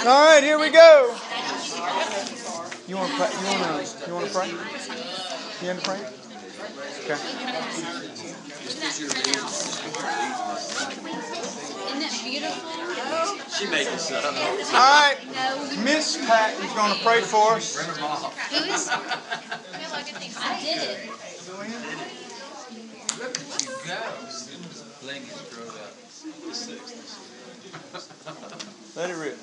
All right, here we go. You want to pray? You want to? You want to pray? You want to pray? Okay. Isn't that beautiful? She made this up. All right, Miss Pat is going to pray for us. Who is? I did it. Let it rip.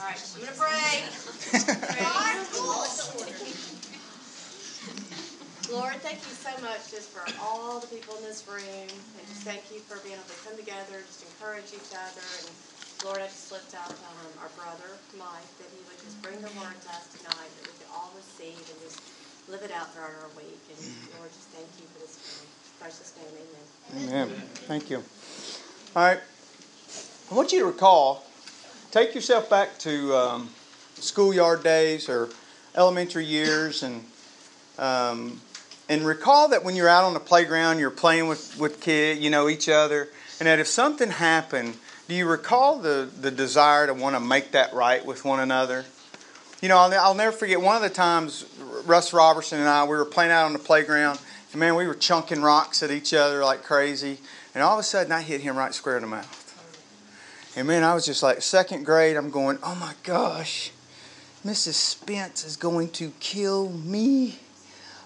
All right, I'm gonna pray. Lord, thank you so much just for all the people in this room, and just thank you for being able to come together, just encourage each other, and Lord, I just lift out um, our brother Mike that he would just bring the word to us tonight that we could all receive and just live it out throughout our week. And Lord, just thank you for this precious name, Amen. Amen. Thank you. All right. I want you to recall, take yourself back to um, schoolyard days or elementary years and um, and recall that when you're out on the playground, you're playing with, with kids, you know, each other, and that if something happened, do you recall the, the desire to want to make that right with one another? You know, I'll, I'll never forget one of the times Russ Robertson and I, we were playing out on the playground, and man, we were chunking rocks at each other like crazy, and all of a sudden I hit him right square in the mouth. And man, I was just like, second grade, I'm going, oh my gosh, Mrs. Spence is going to kill me.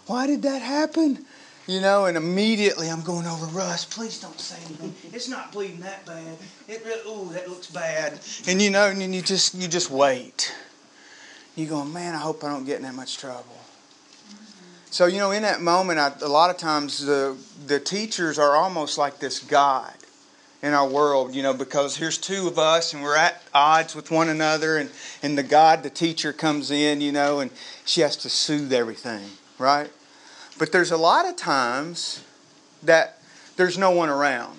Why did that happen? You know, and immediately I'm going over, Russ, please don't say anything. It's not bleeding that bad. It really, ooh, that looks bad. And you know, and you just you just wait. You go, man, I hope I don't get in that much trouble. So you know, in that moment, I, a lot of times the the teachers are almost like this God in our world, you know, because here's two of us and we're at odds with one another, and and the God, the teacher, comes in, you know, and she has to soothe everything, right? But there's a lot of times that there's no one around.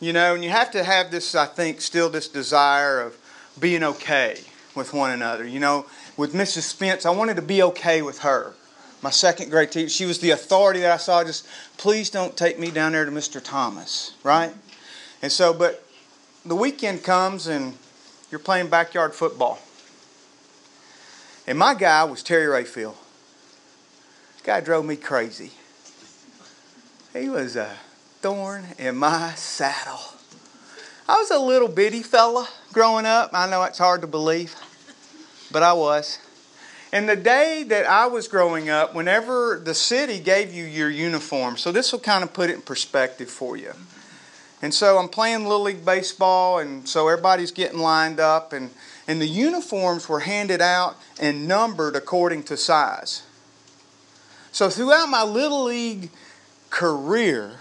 You know, and you have to have this, I think, still this desire of being okay with one another. You know, with Mrs. Spence, I wanted to be okay with her. My second grade teacher, she was the authority that I saw. Just please don't take me down there to Mr. Thomas, right? And so, but the weekend comes and you're playing backyard football. And my guy was Terry Rayfield. This guy drove me crazy. He was a thorn in my saddle. I was a little bitty fella growing up. I know it's hard to believe, but I was. And the day that I was growing up, whenever the city gave you your uniform, so this will kind of put it in perspective for you. And so I'm playing Little League Baseball, and so everybody's getting lined up, and, and the uniforms were handed out and numbered according to size. So throughout my Little League career,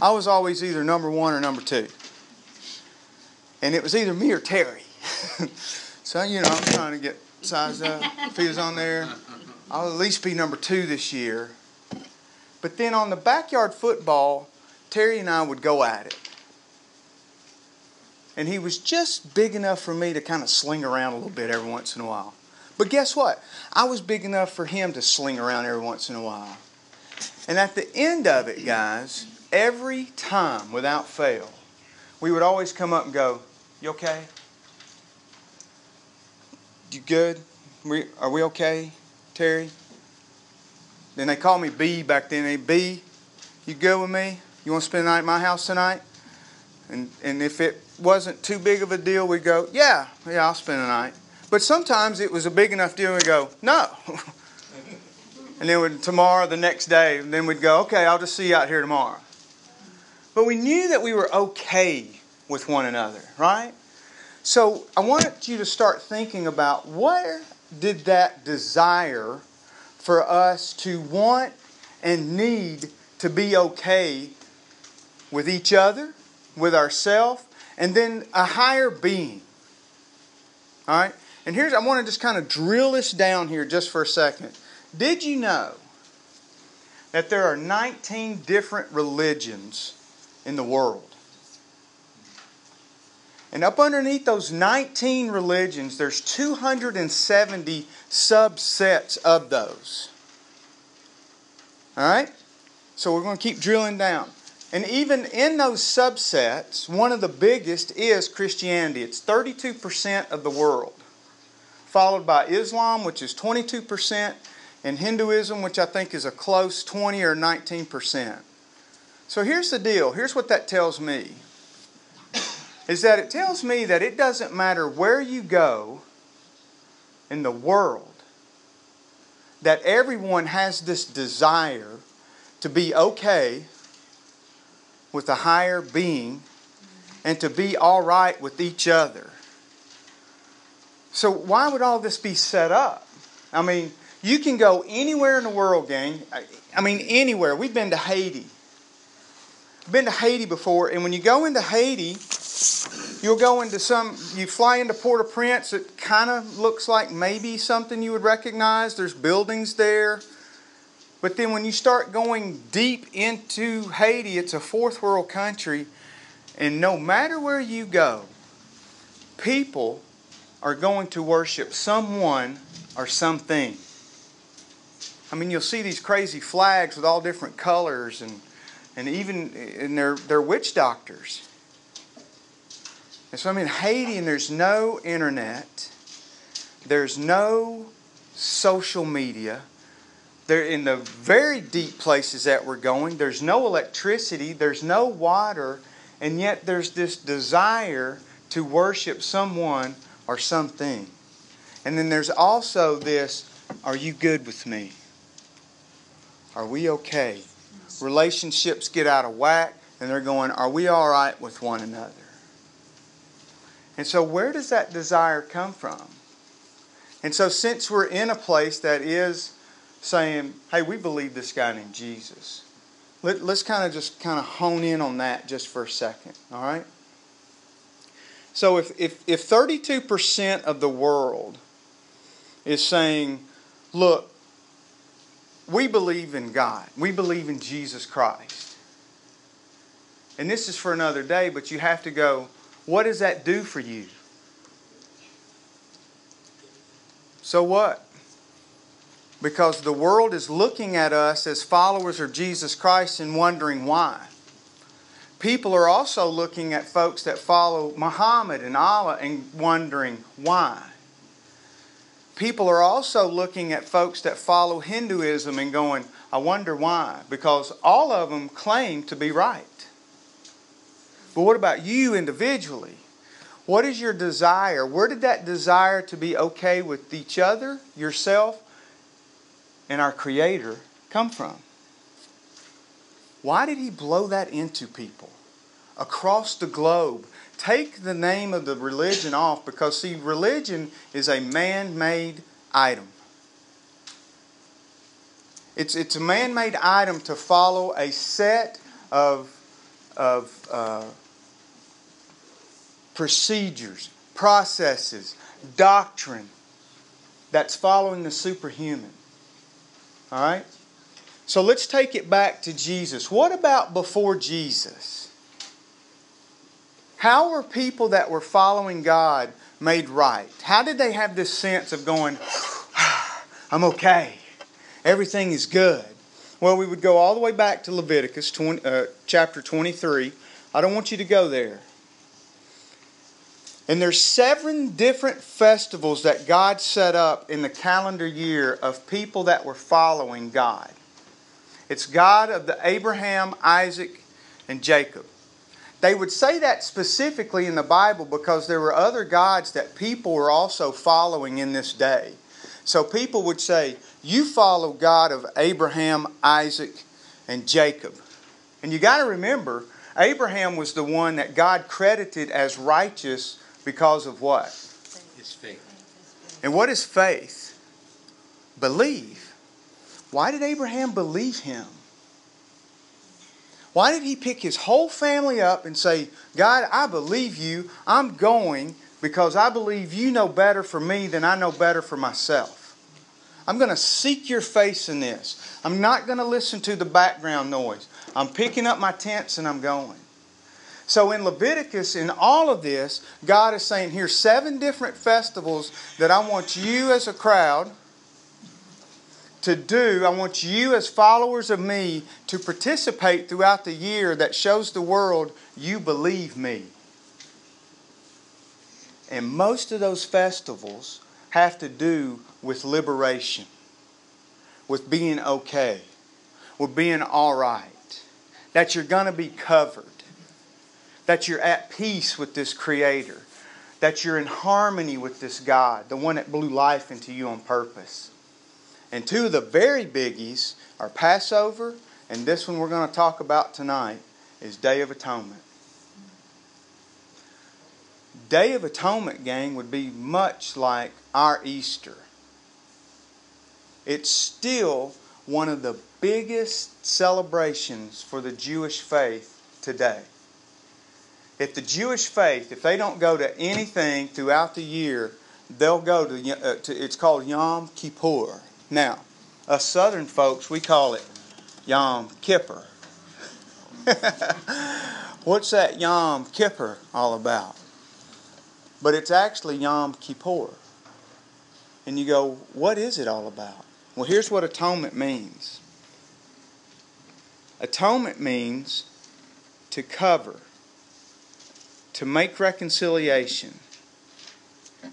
I was always either number one or number two. And it was either me or Terry. so, you know, I'm trying to get sized up. If he was on there, I'll at least be number two this year. But then on the backyard football, Terry and I would go at it. And he was just big enough for me to kind of sling around a little bit every once in a while. But guess what? I was big enough for him to sling around every once in a while. And at the end of it, guys, every time without fail, we would always come up and go, You okay? You good? Are we okay, Terry? Then they called me B back then. They B, you good with me? You want to spend the night at my house tonight? And and if it wasn't too big of a deal, we'd go, yeah, yeah, I'll spend the night. But sometimes it was a big enough deal, we'd go, no. and then tomorrow, the next day, then we'd go, okay, I'll just see you out here tomorrow. But we knew that we were okay with one another, right? So I wanted you to start thinking about where did that desire for us to want and need to be okay with each other, with ourselves, and then a higher being. All right? And here's, I want to just kind of drill this down here just for a second. Did you know that there are 19 different religions in the world? And up underneath those 19 religions, there's 270 subsets of those. All right? So we're going to keep drilling down. And even in those subsets, one of the biggest is Christianity. It's 32% of the world, followed by Islam, which is 22%, and Hinduism, which I think is a close 20 or 19%. So here's the deal. Here's what that tells me. Is that it tells me that it doesn't matter where you go in the world, that everyone has this desire to be okay with a higher being and to be all right with each other. So, why would all this be set up? I mean, you can go anywhere in the world, gang. I mean, anywhere. We've been to Haiti. Been to Haiti before, and when you go into Haiti, you'll go into some, you fly into Port au Prince, it kind of looks like maybe something you would recognize. There's buildings there. But then when you start going deep into Haiti, it's a fourth world country, and no matter where you go, people are going to worship someone or something. I mean, you'll see these crazy flags with all different colors, and, and even and they're, they're witch doctors. And so I'm in Haiti, and there's no internet, there's no social media. They're in the very deep places that we're going. There's no electricity, there's no water, and yet there's this desire to worship someone or something. And then there's also this are you good with me? Are we okay? Relationships get out of whack, and they're going, Are we all right with one another? And so, where does that desire come from? And so, since we're in a place that is saying, Hey, we believe this guy named Jesus, let, us kind of just kind of hone in on that just for a second, all right? So, if, if, if 32% of the world is saying, Look, we believe in God. We believe in Jesus Christ. And this is for another day, but you have to go, what does that do for you? So what? Because the world is looking at us as followers of Jesus Christ and wondering why. People are also looking at folks that follow Muhammad and Allah and wondering why people are also looking at folks that follow Hinduism and going, I wonder why. Because all of them claim to be right. But what about you individually? What is your desire? Where did that desire to be okay with each other, yourself, and our Creator come from? Why did He blow that into people across the globe? take the name of the religion off because, see, religion is a man made item. It's, it's a man made item to follow a set of, of uh, procedures, processes, doctrine that's following the superhuman. All right? So let's take it back to Jesus. What about before Jesus? How were people that were following God made right? How did they have this sense of going, I'm okay, everything is good? Well, we would go all the way back to Leviticus 20, uh, chapter 23. I don't want you to go there. And there's seven different festivals that God set up in the calendar year of people that were following God. It's God of the Abraham, Isaac, and Jacob. They would say that specifically in the Bible because there were other gods that people were also following in this day. So people would say, You follow God of Abraham, Isaac, and Jacob. And you got to remember, Abraham was the one that God credited as righteous because of what? His faith. And what is faith? Believe. Why did Abraham believe him? Why did he pick his whole family up and say, God, I believe you. I'm going because I believe you know better for me than I know better for myself. I'm going to seek your face in this. I'm not going to listen to the background noise. I'm picking up my tents and I'm going. So in Leviticus, in all of this, God is saying, here's seven different festivals that I want you as a crowd to do, I want you as followers of me to participate throughout the year that shows the world you believe me. And most of those festivals have to do with liberation, with being okay, with being all right, that you're going to be covered, that you're at peace with this Creator, that you're in harmony with this God, the one that blew life into you on purpose. And two of the very biggies are Passover, and this one we're going to talk about tonight is Day of Atonement. Day of Atonement, gang, would be much like our Easter. It's still one of the biggest celebrations for the Jewish faith today. If the Jewish faith, if they don't go to anything throughout the year, they'll go to, uh, to it's called Yom Kippur. Now, us Southern folks, we call it Yom Kippur. What's that Yom Kippur all about? But it's actually Yom Kippur. And you go, what is it all about? Well, here's what atonement means atonement means to cover, to make reconciliation.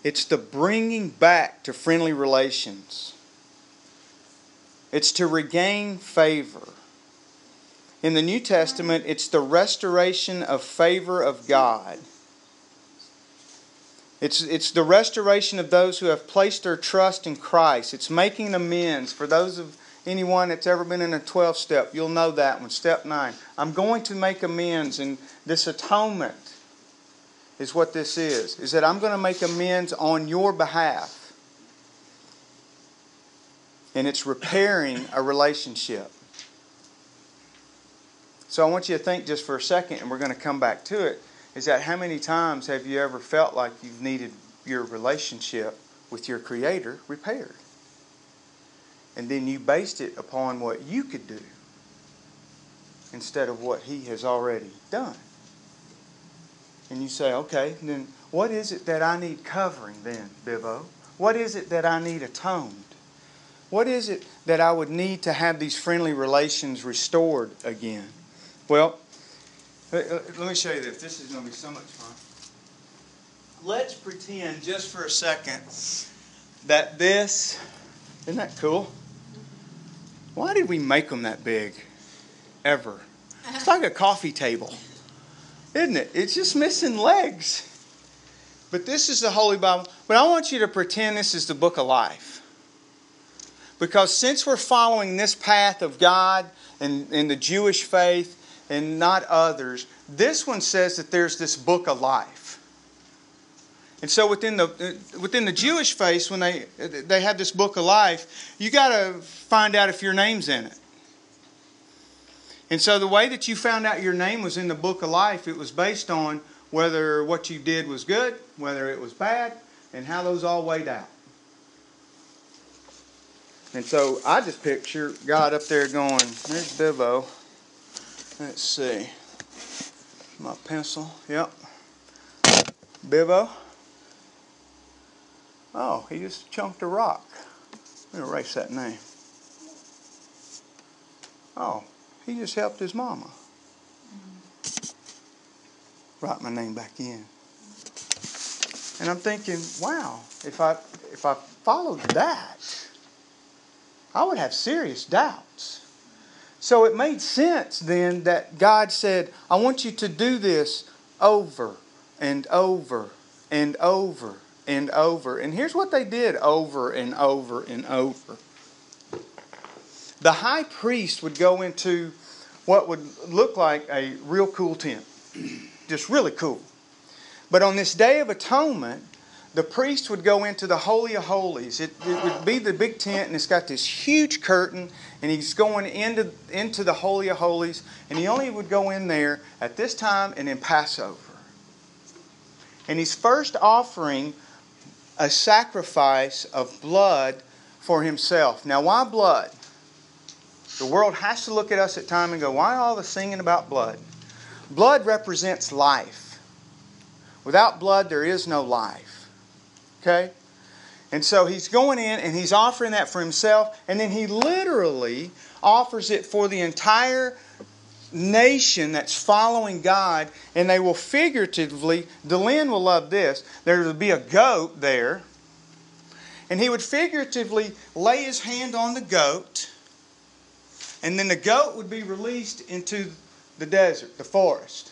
It's the bringing back to friendly relations. It's to regain favor. In the New Testament, it's the restoration of favor of God. It's, it's the restoration of those who have placed their trust in Christ. It's making amends for those of anyone that's ever been in a 12 step. You'll know that one. Step 9. I'm going to make amends, and this atonement is what this is. Is that I'm going to make amends on your behalf. And it's repairing a relationship. So I want you to think just for a second, and we're going to come back to it is that how many times have you ever felt like you've needed your relationship with your Creator repaired? And then you based it upon what you could do instead of what He has already done. And you say, okay, then what is it that I need covering then, Bivo? What is it that I need atoned? What is it that I would need to have these friendly relations restored again? Well, uh, uh, let me show you this. This is going to be so much fun. Let's pretend just for a second that this, isn't that cool? Why did we make them that big? Ever. It's like a coffee table, isn't it? It's just missing legs. But this is the Holy Bible. But I want you to pretend this is the book of life. Because since we're following this path of God and, and the Jewish faith, and not others. This one says that there's this book of life. And so within the uh, within the Jewish faith, when they they have this book of life, you got to find out if your name's in it. And so the way that you found out your name was in the book of life, it was based on whether what you did was good, whether it was bad, and how those all weighed out. And so I just picture God up there going, "There's Bivo." Let's see. My pencil. Yep. Bivo. Oh, he just chunked a rock. Let me erase that name. Oh, he just helped his mama. Write my name back in. And I'm thinking, wow, if I if I followed that, I would have serious doubts. So it made sense then that God said, I want you to do this over and over and over and over. And here's what they did over and over and over. The high priest would go into what would look like a real cool tent, just really cool. But on this day of atonement, the priest would go into the Holy of Holies. It, it, would be the big tent, and it's got this huge curtain, and he's going into, into the Holy of Holies, and he only would go in there at this time and in Passover. And he's first offering a sacrifice of blood for himself. Now, why blood? The world has to look at us at time and go, why all the singing about blood? Blood represents life. Without blood, there is no life. Okay? And so he's going in and he's offering that for himself, and then he literally offers it for the entire nation that's following God, and they will figuratively, Delenn will love this, there will be a goat there, and he would figuratively lay his hand on the goat, and then the goat would be released into the desert, the forest.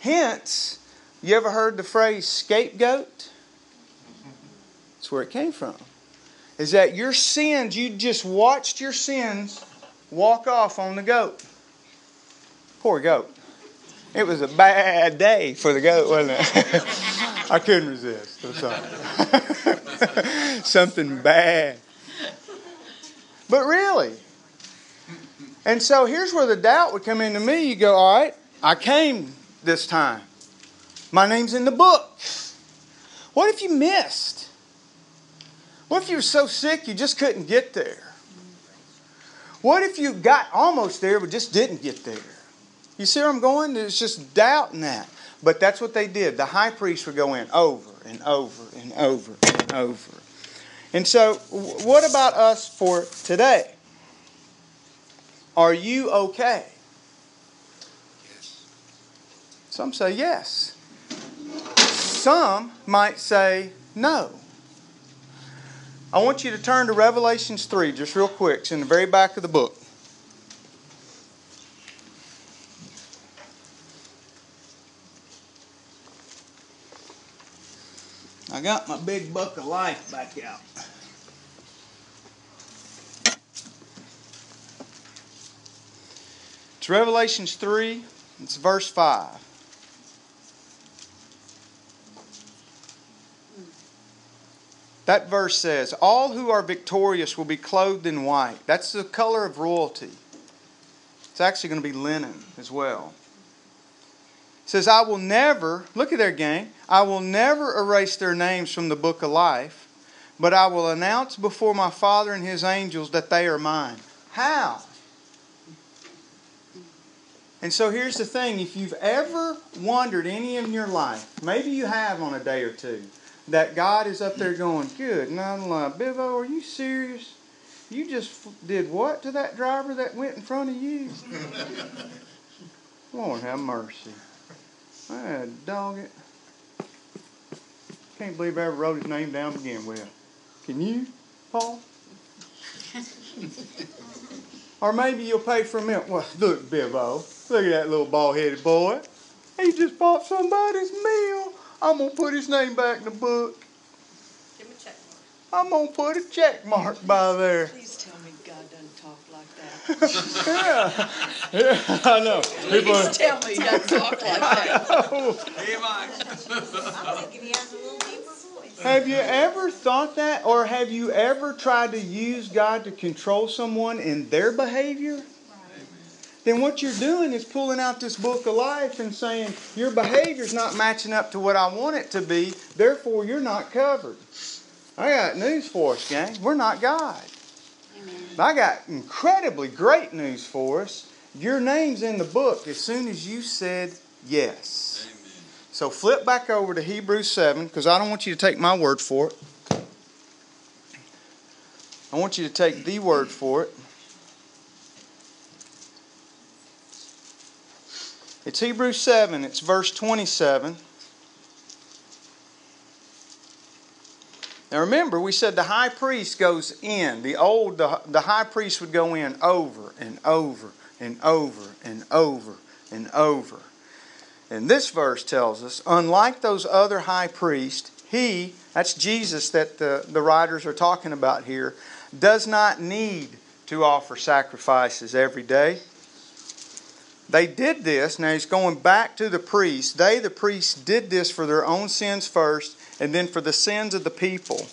Hence, you ever heard the phrase scapegoat? That's where it came from. Is that your sins, you just watched your sins walk off on the goat. Poor goat. It was a bad day for the goat, wasn't it? I couldn't resist. I'm sorry. Something bad. But really. And so here's where the doubt would come into me. You go, all right, I came this time. My name's in the book. What if you missed? What if you were so sick you just couldn't get there? What if you got almost there but just didn't get there? You see where I'm going? There's just doubt in that. But that's what they did. The high priest would go in over and over and over and over. And so, what about us for today? Are you okay? Yes. Some say yes. Some might say no. I want you to turn to Revelations 3 just real quick. It's in the very back of the book. I got my big book of life back out. It's Revelations 3, it's verse 5. That verse says, All who are victorious will be clothed in white. That's the color of royalty. It's actually going to be linen as well. It says, I will never, look at their gang, I will never erase their names from the book of life, but I will announce before my Father and his angels that they are mine. How? And so here's the thing if you've ever wondered any in your life, maybe you have on a day or two, that God is up there going, Good, not lie. Bivo, are you serious? You just did what to that driver that went in front of you? Lord have mercy. Ah, dog it. Can't believe I ever wrote his name down to begin with. Can you, Paul? or maybe you'll pay for a meal. Well, look, Bivo. Look at that little bald headed boy. He just bought somebody's meal. I'm going to put his name back in the book. Give him a check mark. I'm going to put a check mark by there. Please tell me God doesn't talk like that. yeah. yeah, I know. People Please tell me he doesn't talk like that. Hey, Mike. I'm thinking he has a little deeper voice. Have you ever thought that? Or have you ever tried to use God to control someone in their behavior? Then what you're doing is pulling out this book of life and saying, Your behavior's not matching up to what I want it to be, therefore you're not covered. I got news for us, gang. We're not God. Amen. I got incredibly great news for us. Your name's in the book as soon as you said yes. Amen. So flip back over to Hebrews 7 because I don't want you to take my word for it. I want you to take the word for it. It's Hebrews 7, it's verse 27. Now remember, we said the high priest goes in. The old, the, the high priest would go in over and over and over and over and over. And this verse tells us, unlike those other high priests, he, that's Jesus that the, the writers are talking about here, does not need to offer sacrifices every day. They did this. Now he's going back to the priests. They, the priests, did this for their own sins first and then for the sins of the people.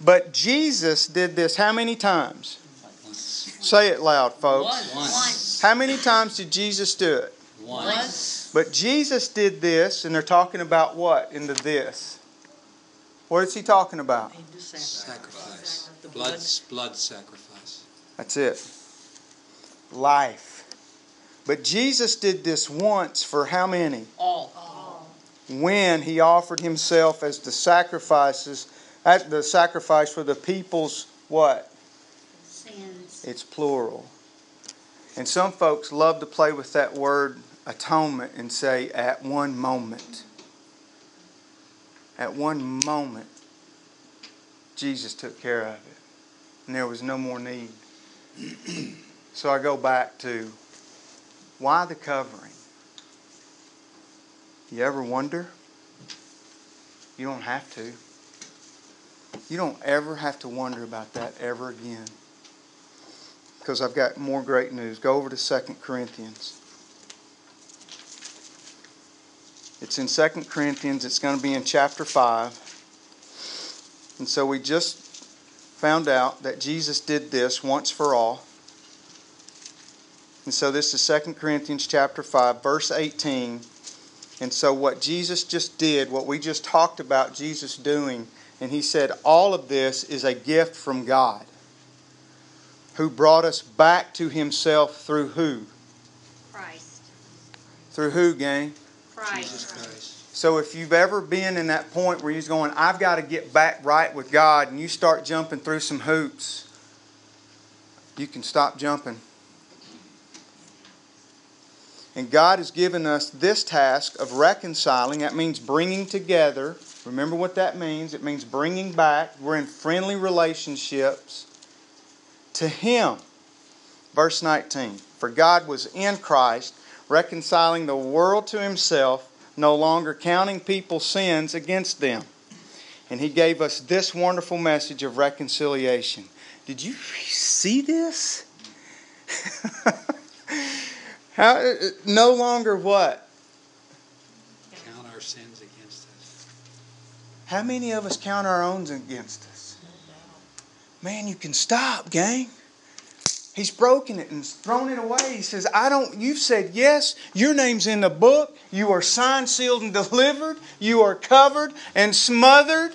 But Jesus did this how many times? Once. Say it loud, folks. Once. How many times did Jesus do it? Once. But Jesus did this, and they're talking about what in the this? What is he talking about? Need Sacrifice. The Blood, blood. blood sacrifice. That's it. Life. But Jesus did this once for how many? All. When he offered himself as the sacrifices That, the sacrifice for the people's what? Sins. It's plural. And some folks love to play with that word atonement and say, at one moment. At one moment, Jesus took care of it. And there was no more need. so I go back to why the covering? You ever wonder? You don't have to. You don't ever have to wonder about that ever again. Because I've got more great news. Go over to 2 Corinthians. It's in 2 Corinthians. It's going to be in chapter 5. And so we just found out that Jesus did this once for all. And so this is 2 Corinthians chapter 5, verse 18. And so what Jesus just did, what we just talked about Jesus doing, and he said, all of this is a gift from God who brought us back to himself through who? Christ. Through who, gang? Jesus Christ. Christ. So if you've ever been in that point where you're going, I've got to get back right with God, and you start jumping through some hoops, you can stop jumping. And God has given us this task of reconciling. That means bringing together. Remember what that means? It means bringing back. We're in friendly relationships to Him. Verse 19 For God was in Christ, reconciling the world to Himself, no longer counting people's sins against them. And He gave us this wonderful message of reconciliation. Did you see this? How, uh, uh, no longer what? Count our sins against us. How many of us count our own against us? Man, you can stop, gang. He's broken it and thrown it away. He says, I don't, you've said yes. Your name's in the book. You are signed, sealed, and delivered. You are covered and smothered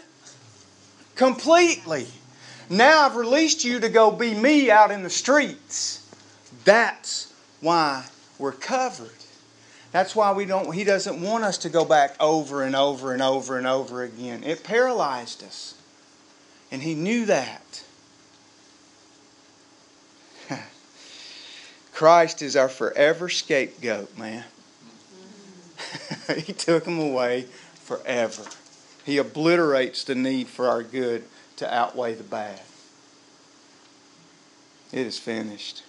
completely. Now I've released you to go be me out in the streets. That's why we're covered. That's why we don't he doesn't want us to go back over and over and over and over again. It paralyzed us. And he knew that. Christ is our forever scapegoat, man. he took him away forever. He obliterates the need for our good to outweigh the bad. It is finished.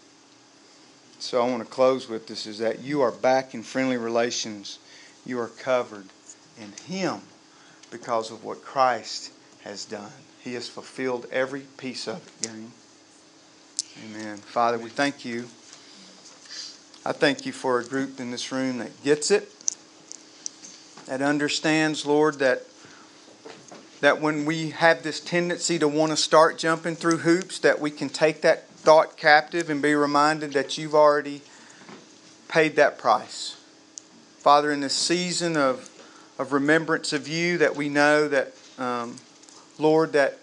So I want to close with this is that you are back in friendly relations. You are covered in Him because of what Christ has done. He has fulfilled every piece of it, gang. Amen. Father, we thank you. I thank you for a group in this room that gets it, that understands, Lord, that that when we have this tendency to want to start jumping through hoops, that we can take that thought captive and be reminded that you've already paid that price. Father, in this season of, of remembrance of you, that we know that, um, Lord, that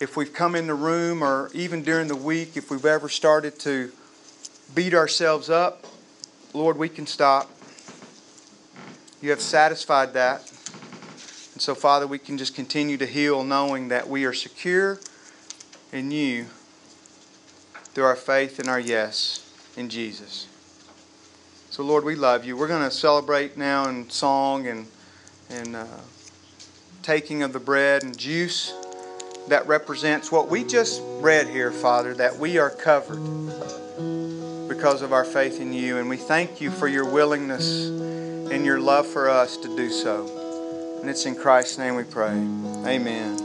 if we've come in the room or even during the week, if we've ever started to beat ourselves up, Lord, we can stop. You have satisfied that. And so, Father, we can just continue to heal knowing that we are secure in you through our faith and our yes in Jesus. So, Lord, we love you. We're going to celebrate now in song and, and uh, taking of the bread and juice that represents what we just read here, Father, that we are covered because of our faith in you. And we thank you for your willingness and your love for us to do so. And it's in Christ's name we pray. Amen.